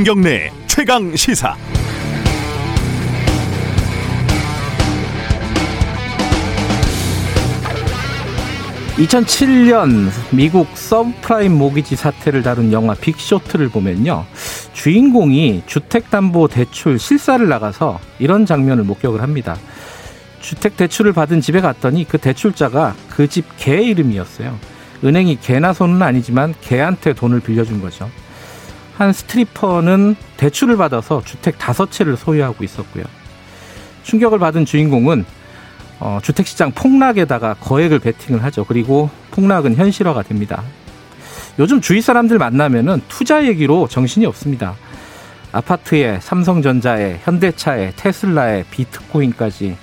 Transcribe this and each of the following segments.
김경래 최강 시사. (2007년) 미국 서브프라임 모기지 사태를 다룬 영화 빅쇼트를 보면요. 주인공이 주택담보대출 실사를 나가서 이런 장면을 목격을 합니다. 주택 대출을 받은 집에 갔더니 그 대출자가 그 집 개 이름이었어요. 은행이 개나 소는 아니지만 개한테 돈을 빌려준 거죠 한 스트리퍼는 대출을 받아서 주택 다섯 채를 소유하고 있었고요. 충격을 받은 주인공은 어, 주택시장 폭락에다가 거액을 베팅을 하죠. 그리고 폭락은 현실화가 됩니다. 요즘 주위 사람들 만나면은 투자 얘기로 정신이 없습니다. 아파트에 삼성전자에 현대차에 테슬라에 비트코인까지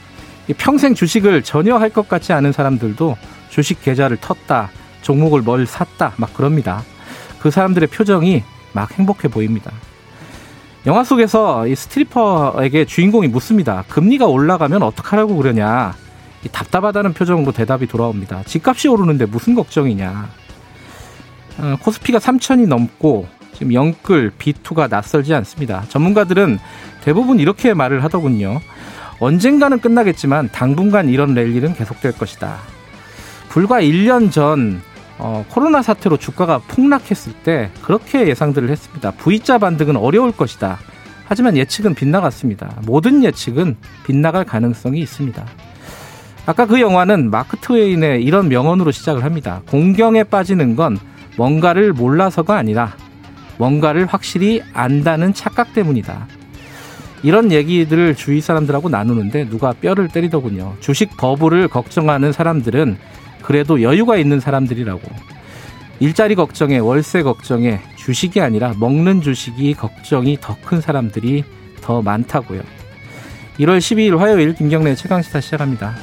평생 주식을 전혀 할 것 같지 않은 사람들도 주식 계좌를 텄다, 종목을 뭘 샀다, 막 그럽니다. 그 사람들의 표정이 막 행복해 보입니다. 영화 속에서 이 스트리퍼에게 주인공이 묻습니다. 금리가 올라가면 어떡하라고 그러냐. 답답하다는 표정으로 대답이 돌아옵니다. 집값이 오르는데 무슨 걱정이냐. 어, 코스피가 3천이 넘고 지금 영끌 B2가 낯설지 않습니다. 전문가들은 대부분 이렇게 말을 하더군요. 언젠가는 끝나겠지만 당분간 이런 랠리는 계속될 것이다. 불과 1년 전 어, 코로나 사태로 주가가 폭락했을 때 그렇게 예상들을 했습니다. V자 반등은 어려울 것이다. 하지만 예측은 빗나갔습니다. 모든 예측은 빗나갈 가능성이 있습니다. 아까 그 영화는 마크 트웨인의 이런 명언으로 시작을 합니다. 공경에 빠지는 건 뭔가를 몰라서가 아니라 뭔가를 확실히 안다는 착각 때문이다. 이런 얘기들을 주위 사람들하고 나누는데 누가 뼈를 때리더군요. 주식 버블을 걱정하는 사람들은 그래도 여유가 있는 사람들이라고. 일자리 걱정에 월세 걱정에 주식이 아니라 먹는 주식이 걱정이 더 큰 사람들이 더 많다고요. 1월 12일 화요일 김경래 최강시사 시작합니다.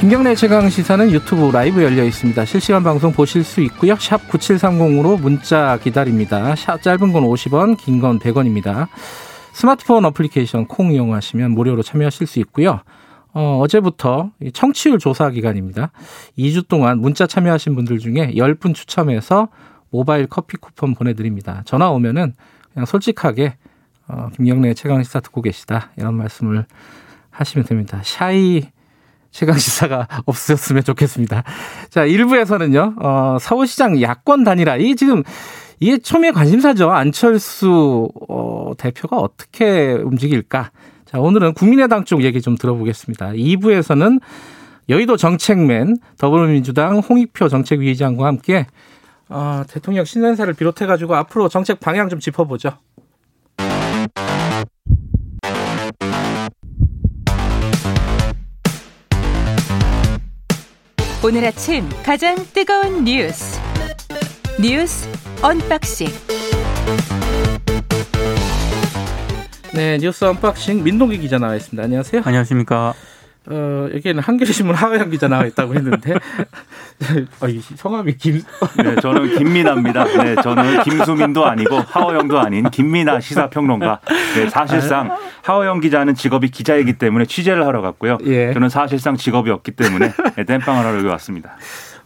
김경래 최강 시사는 유튜브 라이브 열려 있습니다. 실시간 방송 보실 수 있고요. 샵 9730으로 문자 기다립니다. 샵 짧은 건 50원, 긴 건 100원입니다. 스마트폰 어플리케이션 콩 이용하시면 무료로 참여하실 수 있고요. 어, 어제부터 청취율 조사 기간입니다. 2주 동안 문자 참여하신 분들 중에 10분 추첨해서 모바일 커피 쿠폰 보내드립니다. 전화 오면은 그냥 솔직하게 어, 김경래 최강 시사 듣고 계시다 이런 말씀을 하시면 됩니다. 샤이 최강 시사가 없으셨으면 좋겠습니다. 자, 1부에서는요, 어, 서울시장 야권 단일화. 이 지금, 이게 처음에 관심사죠. 안철수, 어, 대표가 어떻게 움직일까. 자, 오늘은 국민의당 쪽 얘기 좀 들어보겠습니다. 2부에서는 여의도 정책맨 더불어민주당 홍익표 정책위의장과 함께 어, 대통령 신년사를 비롯해가지고 앞으로 정책 방향 좀 짚어보죠. 오늘 아침 가장 뜨거운 뉴스 뉴스 언박싱 네 뉴스 언박싱 민동기 기자 나와 있습니다. 안녕하세요. 안녕하십니까. 어, 여기에는 한겨레신문 하호영 기자 나와 있다고 했는데 어, 성함이 김. 네, 저는 김민아입니다. 네, 저는 김수민도 아니고 하호영도 아닌 김민아 시사평론가. 네, 사실상 하호영 기자는 직업이 기자이기 때문에 취재를 하러 갔고요. 예. 저는 사실상 직업이 없기 때문에 네, 땜빵을 하러 여기 왔습니다.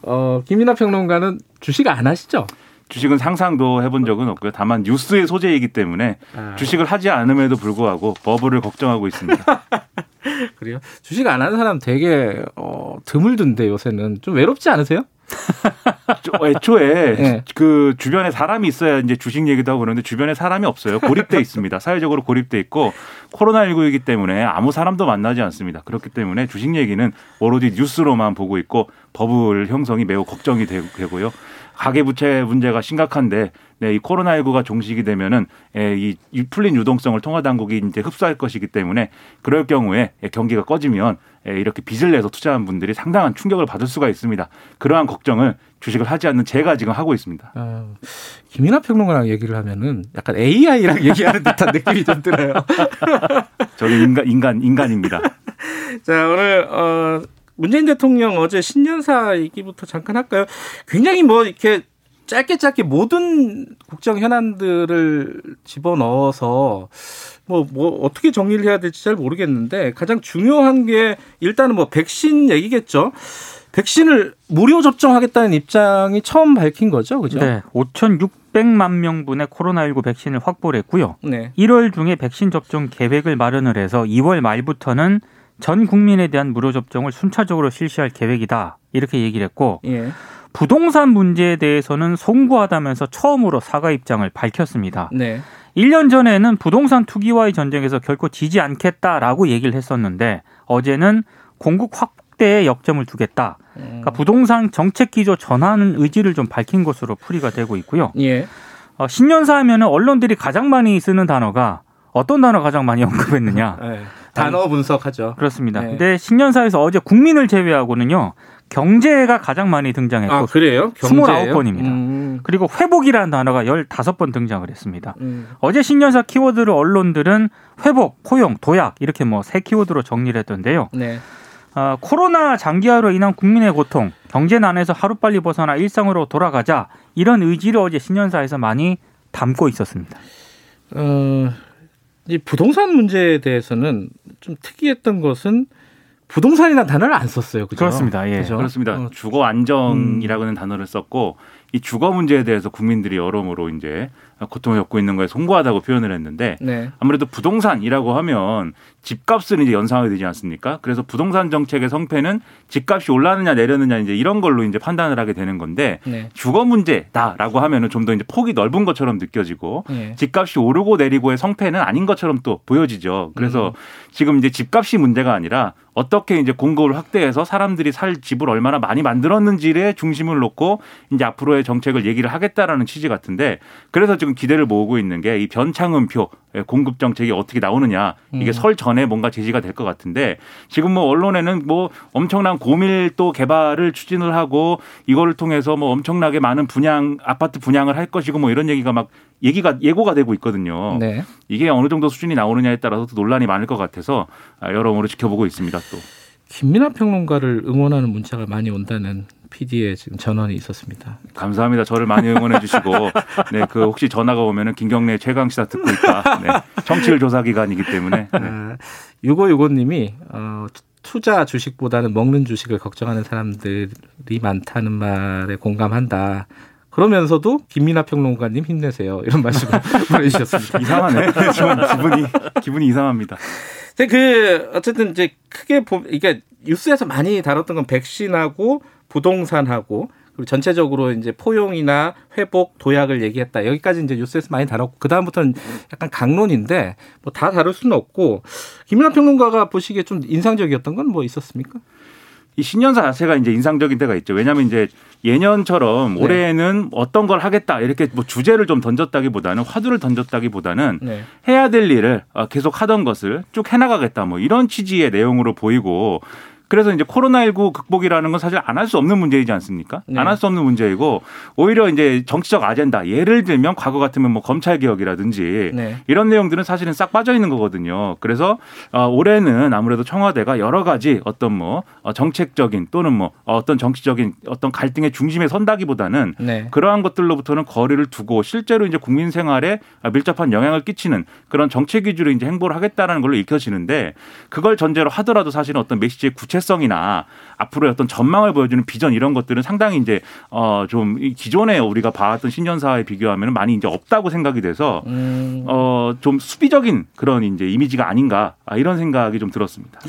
어, 김민아 평론가는 주식 안 하시죠? 주식은 상상도 해본 적은 없고요. 다만 뉴스의 소재이기 때문에 아. 주식을 하지 않음에도 불구하고 버블을 걱정하고 있습니다. 그래요? 주식 안 하는 사람 되게 어, 드물던데 요새는 좀 외롭지 않으세요? 애초에 네. 그 주변에 사람이 있어야 이제 주식 얘기도 하고 그러는데 주변에 사람이 없어요. 고립돼 있습니다. 사회적으로 고립돼 있고 코로나19이기 때문에 아무 사람도 만나지 않습니다. 그렇기 때문에 주식 얘기는 오로지 뉴스로만 보고 있고 버블 형성이 매우 걱정이 되고요. 가계부채 문제가 심각한데 네, 이 코로나19가 종식이 되면은 예, 이 풀린 유동성을 통화당국이 이제 흡수할 것이기 때문에 그럴 경우에 경기가 꺼지면 예, 이렇게 빚을 내서 투자한 분들이 상당한 충격을 받을 수가 있습니다. 그러한 걱정을 주식을 하지 않는 제가 지금 하고 있습니다. 아, 김인하 평론가랑 얘기를 하면은 약간 AI랑 얘기하는 듯한 느낌이 좀 들어요. 저는 인간 인간 인간입니다. 자 오늘 어 문재인 대통령 어제 신년사 얘기부터 잠깐 할까요? 굉장히 뭐 이렇게 짧게 짧게 모든 국정 현안들을 집어넣어서 뭐, 뭐, 어떻게 정리를 해야 될지 잘 모르겠는데 가장 중요한 게 일단은 뭐 백신 얘기겠죠. 백신을 무료 접종하겠다는 입장이 처음 밝힌 거죠, 그죠? 네, 5,600만 명분의 코로나19 백신을 확보를 했고요. 네. 1월 중에 백신 접종 계획을 마련을 해서 2월 말부터는 전 국민에 대한 무료 접종을 순차적으로 실시할 계획이다. 이렇게 얘기를 했고 예. 부동산 문제에 대해서는 송구하다면서 처음으로 사과 입장을 밝혔습니다. 네. 1년 전에는 부동산 투기와의 전쟁에서 결코 지지 않겠다라고 얘기를 했었는데 어제는 공급 확대에 역점을 두겠다. 그러니까 부동산 정책 기조 전환 의지를 좀 밝힌 것으로 풀이가 되고 있고요. 예. 어, 신년사 하면은 언론들이 가장 많이 쓰는 단어가 어떤 단어 가장 많이 언급했느냐? 네. 단어 분석하죠. 그렇습니다. 네. 근데 신년사에서 어제 국민을 제외하고는요. 경제가 가장 많이 등장했고 아, 그래요? 29번입니다. 음. 그리고 회복이라는 단어가 15번 등장을 했습니다. 음. 어제 신년사 키워드를 언론들은 회복, 포용, 도약 이렇게 뭐 세 키워드로 정리를 했던데요. 네. 아, 코로나 장기화로 인한 국민의 고통, 경제난에서 하루빨리 벗어나 일상으로 돌아가자 이런 의지를 어제 신년사에서 많이 담고 있었습니다. 어, 이 부동산 문제에 대해서는 좀 특이했던 것은 부동산이라는 단어를 안 썼어요. 그죠? 그렇습니다. 예. 그죠? 그렇습니다. 어, 주거 안정이라고는 단어를 썼고 이 주거 문제에 대해서 국민들이 여러모로 이제 고통을 겪고 있는 거에 송구하다고 표현을 했는데 네. 아무래도 부동산이라고 하면 집값을 이제 연상하게 되지 않습니까? 그래서 부동산 정책의 성패는 집값이 올라느냐 내려느냐 이제 이런 걸로 이제 판단을 하게 되는 건데 네. 주거 문제다라고 하면은 좀 더 이제 폭이 넓은 것처럼 느껴지고 네. 집값이 오르고 내리고의 성패는 아닌 것처럼 또 보여지죠. 그래서 음. 지금 이제 집값이 문제가 아니라 어떻게 이제 공급을 확대해서 사람들이 살 집을 얼마나 많이 만들었는지에 중심을 놓고 이제 앞으로의 정책을 얘기를 하겠다라는 취지 같은데 그래서 지금 기대를 모으고 있는 게 이 변창흠표 공급 정책이 어떻게 나오느냐 이게 음. 설 전에 뭔가 제시가 될 것 같은데 지금 뭐 언론에는 뭐 엄청난 고밀도 개발을 추진을 하고 이거를 통해서 뭐 엄청나게 많은 분양 아파트 분양을 할 것이고 뭐 이런 얘기가 막 얘기가 예고가 되고 있거든요. 네. 이게 어느 정도 수준이 나오느냐에 따라서 또 논란이 많을 것 같아서 아, 여러모로 지켜보고 있습니다. 또 김민하 평론가를 응원하는 문자가 많이 온다는 PD의 지금 전언이 있었습니다. 감사합니다. 저를 많이 응원해 주시고 네 그 혹시 전화가 오면은 김경래 최강 시사 듣고 있다. 네, 청취율 조사 기간이기 때문에 네. 아, 유고유고 님이 어, 투자 주식보다는 먹는 주식을 걱정하는 사람들이 많다는 말에 공감한다. 그러면서도 김민하 평론가님 힘내세요. 이런 말씀을 보내주셨습니다. 이상하네. 좀 기분이 기분이 이상합니다. 근데 그 어쨌든 이제 크게 보 이게 뉴스에서 많이 다뤘던 건 백신하고 부동산하고 그리고 전체적으로 이제 포용이나 회복 도약을 얘기했다. 여기까지 이제 뉴스에서 많이 다뤘고 그 다음부터는 약간 강론인데 뭐 다 다룰 수는 없고 김민하 평론가가 보시기에 좀 인상적이었던 건 뭐 있었습니까? 이 신년사 자체가 이제 인상적인 때가 있죠. 왜냐하면 이제 예년처럼 네. 올해는 어떤 걸 하겠다 이렇게 뭐 주제를 좀 던졌다기보다는 화두를 던졌다기보다는 네. 해야 될 일을 어, 계속 하던 것을 쭉 해나가겠다 뭐 이런 취지의 내용으로 보이고 그래서 이제 코로나19 극복이라는 건 사실 안 할 수 없는 문제이지 않습니까? 네. 안할 수 없는 문제이고 오히려 이제 정치적 아젠다 예를 들면 과거 같으면 뭐 검찰 개혁이라든지 네. 이런 내용들은 사실은 싹 빠져 있는 거거든요. 그래서 어, 올해는 아무래도 청와대가 여러 가지 어떤 뭐 어, 정책적인 또는 뭐 어떤 정치적인 어떤 갈등의 중심에 선다기보다는 네. 그러한 것들로부터는 거리를 두고 실제로 이제 국민 생활에 밀접한 영향을 끼치는 그런 정책 위주로 이제 행보를 하겠다라는 걸로 읽혀지는데 그걸 전제로 하더라도 사실은 어떤 메시지의 구체 성이나 앞으로의 어떤 전망을 보여주는 비전 이런 것들은 상당히 이제 어 좀 기존에 우리가 봐왔던 신년사에 비교하면 많이 이제 없다고 생각이 돼서 음, 어좀 수비적인 그런 이제 이미지가 아닌가 아, 이런 생각이 좀 들었습니다.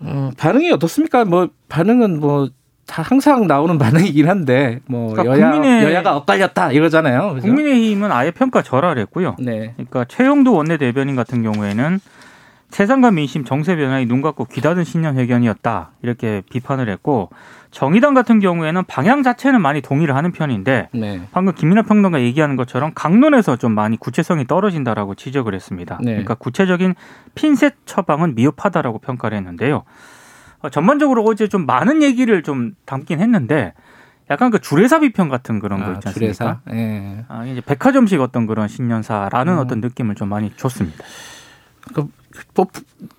어, 반응이 어떻습니까? 뭐 반응은 뭐다 항상 나오는 반응이긴 한데 뭐 그러니까 여야 국민의- 여야가 엇갈렸다 이러잖아요. 그죠? 국민의힘은 아예 평가 절하를 했고요. 네. 그러니까 최영도 원내대변인 같은 경우에는 세상과 민심 정세 변화에 눈 감고 귀 닫은 신년 회견이었다 이렇게 비판을 했고 정의당 같은 경우에는 방향 자체는 많이 동의를 하는 편인데 네. 방금 김민하 평론가 얘기하는 것처럼 강론에서 좀 많이 구체성이 떨어진다라고 지적을 했습니다. 네. 그러니까 구체적인 핀셋 처방은 미흡하다라고 평가를 했는데요. 어, 전반적으로 어제 좀 많은 얘기를 좀 담긴 했는데 약간 그 주례사 비평 같은 그런 거 아, 있지 않습니까? 주례사. 예. 아, 이제 백화점식 어떤 그런 신년사라는 음. 어떤 느낌을 좀 많이 줬습니다. 그, 뭐,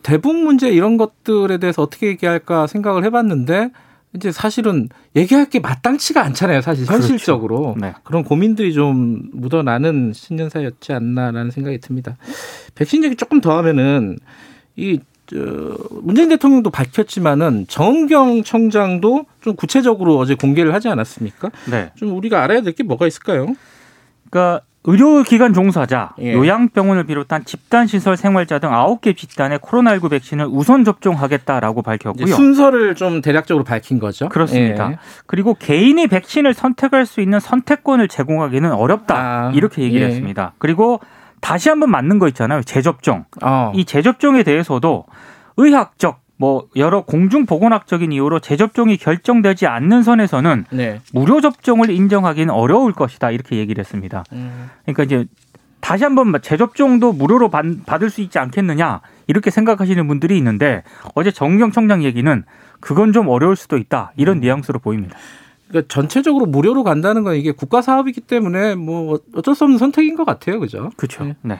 대북 문제 이런 것들에 대해서 어떻게 얘기할까 생각을 해봤는데 이제 사실은 얘기할 게 마땅치가 않잖아요. 사실 그렇죠. 현실적으로 네. 그런 고민들이 좀 묻어나는 신년사였지 않나라는 생각이 듭니다. 백신 얘기 조금 더 하면은 이저 문재인 대통령도 밝혔지만은 정은경 청장도 좀 구체적으로 어제 공개를 하지 않았습니까? 네. 좀 우리가 알아야 될 게 뭐가 있을까요? 그러니까 의료기관 종사자, 예. 요양병원을 비롯한 집단시설 생활자 등 9개 집단에 코로나19 백신을 우선 접종하겠다라고 밝혔고요. 순서를 좀 대략적으로 밝힌 거죠. 그렇습니다. 예. 그리고 개인이 백신을 선택할 수 있는 선택권을 제공하기는 어렵다. 아, 이렇게 얘기를 예. 했습니다. 그리고 다시 한번 맞는 거 있잖아요. 재접종. 어. 이 재접종에 대해서도 의학적 뭐 여러 공중 보건학적인 이유로 재접종이 결정되지 않는 선에서는 네. 무료 접종을 인정하기는 어려울 것이다 이렇게 얘기를 했습니다. 음. 그러니까 이제 다시 한번 재접종도 무료로 받, 받을 수 있지 않겠느냐 이렇게 생각하시는 분들이 있는데 어제 정경 청장 얘기는 그건 좀 어려울 수도 있다 이런 뉘앙스로 보입니다. 그러니까 전체적으로 무료로 간다는 건 이게 국가 사업이기 때문에 뭐 어쩔 수 없는 선택인 것 같아요, 그죠? 그렇죠. 네. 네.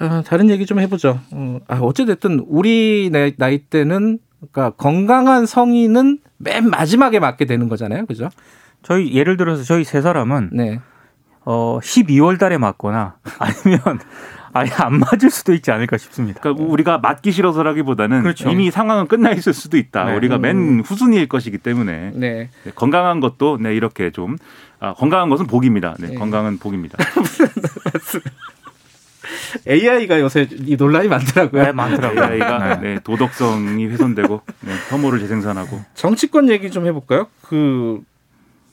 아, 다른 얘기 좀 해보죠. 어, 아, 어찌됐든 우리 나이, 나이 때는 그러니까 건강한 성인은 맨 마지막에 맞게 되는 거잖아요, 그죠? 저희 예를 들어서 저희 세 사람은 네. 어 12월 달에 맞거나 아니면 아예 안 맞을 수도 있지 않을까 싶습니다. 그러니까 우리가 맞기 싫어서라기보다는 그렇죠. 이미 상황은 끝나 있을 수도 있다. 네. 우리가 맨 후순위일 것이기 때문에 네. 네, 건강한 것도 네, 이렇게 좀 아, 건강한 것은 복입니다. 네, 네. 건강은 복입니다. AI가 요새 이 논란이 많더라고요. 네, 많더라고요. AI가 네. 네, 도덕성이 훼손되고 네, 혐오를 재생산하고 정치권 얘기 좀 해볼까요? 그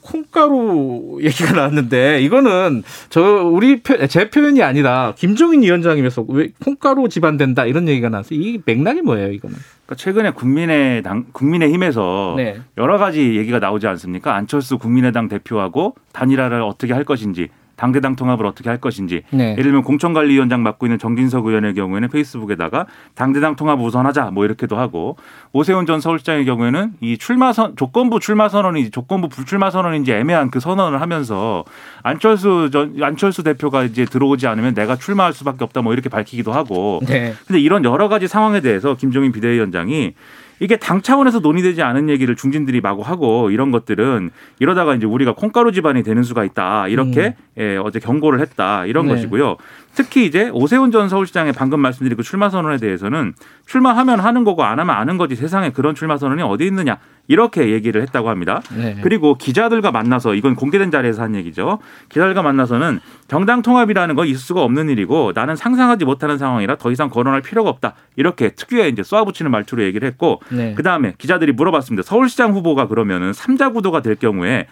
콩가루 얘기가 나왔는데 이거는 저 우리 표, 제 표현이 아니라 김종인 위원장이면서 왜 콩가루 집안 된다 이런 얘기가 나왔어요. 이 맥락이 뭐예요, 이거는? 그러니까 최근에 국민의당 국민의힘에서 네. 여러 가지 얘기가 나오지 않습니까? 안철수 국민의당 대표하고 단일화를 어떻게 할 것인지 당대당 통합을 어떻게 할 것인지 네. 예를 들면 공천관리위원장 맡고 있는 정진석 의원의 경우에는 페이스북에다가 당대당 통합 우선하자 뭐 이렇게도 하고 오세훈 전 서울시장의 경우에는 이 출마 선 조건부 출마 선언이 조건부 불출마 선언인지 애매한 그 선언을 하면서 안철수 전 안철수 대표가 이제 들어오지 않으면 내가 출마할 수밖에 없다 뭐 이렇게 밝히기도 하고 네. 근데 이런 여러 가지 상황에 대해서 김종인 비대위원장이 이게 당 차원에서 논의되지 않은 얘기를 중진들이 마구 하고 이런 것들은 이러다가 이제 우리가 콩가루 집안이 되는 수가 있다 이렇게 예, 어제 경고를 했다 이런 네. 것이고요. 특히 이제 오세훈 전 서울시장의 방금 말씀드린 그 출마 선언에 대해서는 출마하면 하는 거고 안 하면 아는 거지 세상에 그런 출마 선언이 어디 있느냐 이렇게 얘기를 했다고 합니다. 네. 그리고 기자들과 만나서 이건 공개된 자리에서 한 얘기죠. 기자들과 만나서는 정당 통합이라는 건 있을 수가 없는 일이고 나는 상상하지 못하는 상황이라 더 이상 거론할 필요가 없다. 이렇게 특유의 이제 쏘아붙이는 말투로 얘기를 했고 네. 그 다음에 기자들이 물어봤습니다. 서울시장 후보가 그러면은 삼자 구도가 될 경우에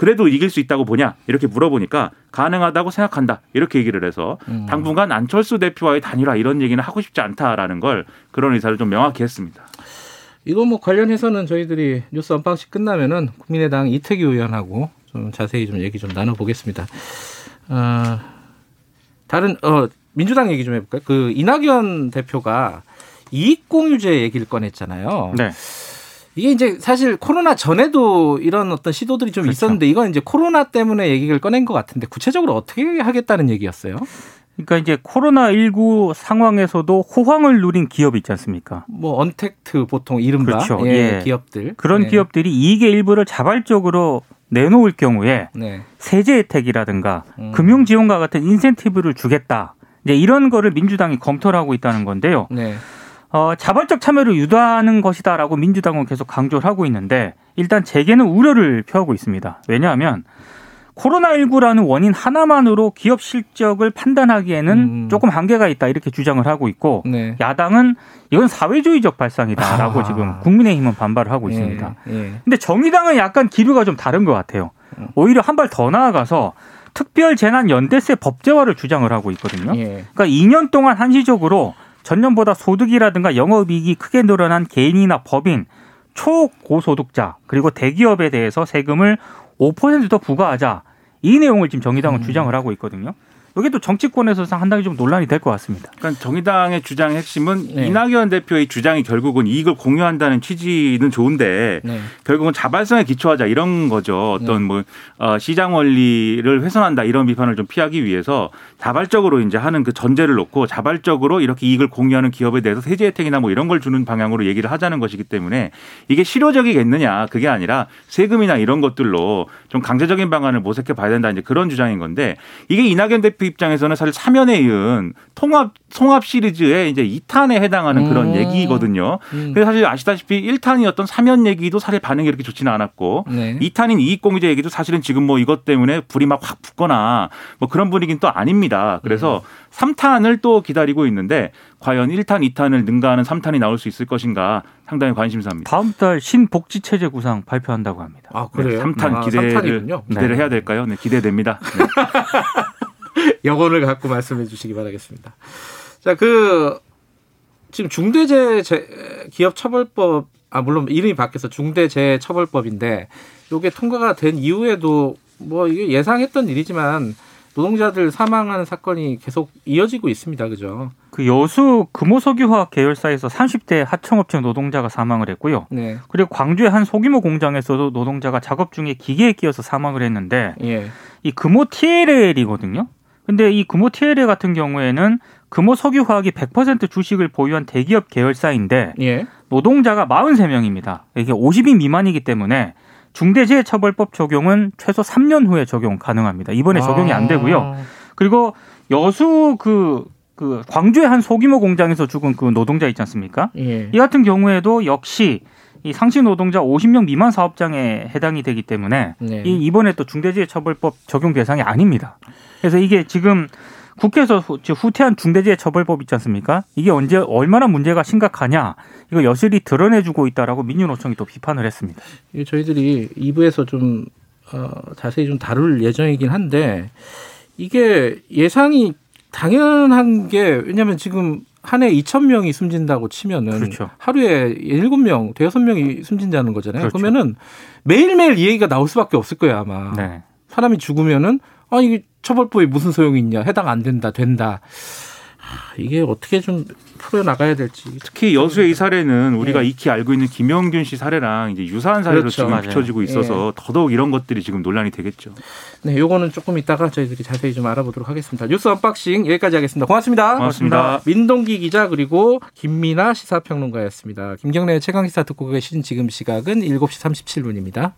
그래도 이길 수 있다고 보냐 이렇게 물어보니까 가능하다고 생각한다 이렇게 얘기를 해서 음. 당분간 안철수 대표와의 단일화 이런 얘기는 하고 싶지 않다라는 걸 그런 의사를 좀 명확히 했습니다. 이거 뭐 관련해서는 저희들이 뉴스 언박싱 끝나면은 국민의당 이태규 의원하고 좀 자세히 좀 얘기 좀 나눠보겠습니다. 어, 다른 어 민주당 얘기 좀 해볼까요? 그 이낙연 대표가 이익공유제 얘기를 꺼냈잖아요. 네. 이게 이제 사실 코로나 전에도 이런 어떤 시도들이 좀 그렇죠. 있었는데 이건 이제 코로나 때문에 얘기를 꺼낸 것 같은데 구체적으로 어떻게 하겠다는 얘기였어요? 그러니까 이제 코로나 19 상황에서도 호황을 누린 기업이 있지 않습니까? 뭐 언택트 보통 이른바 그렇죠. 예, 예. 기업들 그런 네. 기업들이 이익의 일부를 자발적으로 내놓을 경우에 네. 세제 혜택이라든가 음. 금융 지원과 같은 인센티브를 주겠다. 이제 이런 거를 민주당이 검토를 하고 있다는 건데요. 네. 어, 자발적 참여를 유도하는 것이다라고 민주당은 계속 강조를 하고 있는데 일단 재계는 우려를 표하고 있습니다. 왜냐하면 코로나19라는 원인 하나만으로 기업 실적을 판단하기에는 음. 조금 한계가 있다 이렇게 주장을 하고 있고 네. 야당은 이건 사회주의적 발상이다라고 아. 지금 국민의힘은 반발을 하고 있습니다. 예, 예. 근데 정의당은 약간 기류가 좀 다른 것 같아요. 오히려 한 발 더 나아가서 특별 재난 연대세 법제화를 주장을 하고 있거든요. 예. 그러니까 2년 동안 한시적으로 전년보다 소득이라든가 영업이익이 크게 늘어난 개인이나 법인, 초고소득자 그리고 대기업에 대해서 세금을 5%더 부과하자 이 내용을 지금 정의당은 음. 주장을 하고 있거든요. 이게 또 정치권에서 상당히 좀 논란이 될 것 같습니다. 그러니까 정의당의 주장의 핵심은 네. 이낙연 대표의 주장이 결국은 이익을 공유한다는 취지는 좋은데 네. 결국은 자발성에 기초하자 이런 거죠. 어떤 네. 뭐 어, 시장 원리를 훼손한다 이런 비판을 좀 피하기 위해서 자발적으로 이제 하는 그 전제를 놓고 자발적으로 이렇게 이익을 공유하는 기업에 대해서 세제 혜택이나 뭐 이런 걸 주는 방향으로 얘기를 하자는 것이기 때문에 이게 실효적이겠느냐 그게 아니라 세금이나 이런 것들로 좀 강제적인 방안을 모색해 봐야 된다 이제 그런 주장인 건데 이게 이낙연 대표 대표 입장에서는 사실 사면에 이은 통합 통합 시리즈의 이제 2탄에 해당하는 그런 음. 얘기거든요. 음. 그래서 사실 아시다시피 1탄이었던 사면 얘기도 사실 반응이 그렇게 좋지는 않았고 네. 2탄인 이익공유제 얘기도 사실은 지금 뭐 이것 때문에 불이 막 확 붙거나 뭐 그런 분위기는 또 아닙니다. 그래서 삼 3탄을 또 기다리고 있는데 과연 1탄, 2탄을 능가하는 3탄이 나올 수 있을 것인가 상당히 관심사입니다. 다음 달 신복지 체제 구상 발표한다고 합니다. 아 그래요? 3탄 아, 기대를 삼탄이군요. 기대를 네. 해야 될까요? 네, 기대됩니다. 네. 여건을 갖고 말씀해 주시기 바라겠습니다. 자, 그 지금 중대재해 재- 기업 처벌법 아 물론 이름이 바뀌어서 중대재해 처벌법인데 이게 통과가 된 이후에도 뭐 이게 예상했던 일이지만 노동자들 사망하는 사건이 계속 이어지고 있습니다. 그죠? 그 여수 금호석유화학 계열사에서 30대 하청업체 노동자가 사망을 했고요. 네. 그리고 광주의 한 소규모 공장에서도 노동자가 작업 중에 기계에 끼어서 사망을 했는데 예. 이 금호 TLL이거든요. 근데 이 금호 TLL 같은 경우에는 금호 석유화학이 100% 주식을 보유한 대기업 계열사인데 예. 노동자가 43명입니다. 이게 50인 미만이기 때문에 중대재해처벌법 적용은 최소 3년 후에 적용 가능합니다. 이번에 적용이 안 되고요. 아. 그리고 여수 그, 그 광주의 한 소규모 공장에서 죽은 그 노동자 있지 않습니까? 예. 이 같은 경우에도 역시 이 상시 노동자 50명 미만 사업장에 해당이 되기 때문에 네. 이 이번에 또 중대재해처벌법 적용 대상이 아닙니다. 그래서 이게 지금 국회에서 후- 후퇴한 중대재해처벌법 있지 않습니까? 이게 언제 얼마나 문제가 심각하냐 이거 여실히 드러내주고 있다라고 민주노총이 또 비판을 했습니다. 저희들이 2부에서 좀 어, 자세히 좀 다룰 예정이긴 한데 이게 예상이 당연한 게 왜냐하면 지금 한 해 2천 명이 숨진다고 치면은 그렇죠. 하루에 7명, 대여섯 명이 숨진다는 거잖아요. 그렇죠. 그러면은 매일매일 이 얘기가 나올 수밖에 없을 거예요, 아마. 네. 사람이 죽으면은 아 이게 처벌법이 무슨 소용이 있냐? 해당 안 된다, 된다. 아, 이게 어떻게 좀 풀어 나가야 될지. 특히 여수의 이 사례는 우리가 예. 익히 알고 있는 김용균 씨 사례랑 이제 유사한 사례로 그렇죠. 지금 맞아요. 비춰지고 있어서 더더욱 이런 것들이 지금 논란이 되겠죠. 네, 요거는 조금 이따가 저희들이 자세히 좀 알아보도록 하겠습니다. 뉴스 언박싱 여기까지 하겠습니다. 고맙습니다. 고맙습니다. 민동기 기자 그리고 김민아 시사평론가였습니다. 김경래 최강 시사 듣고 계신 지금 시각은 7시 37분입니다.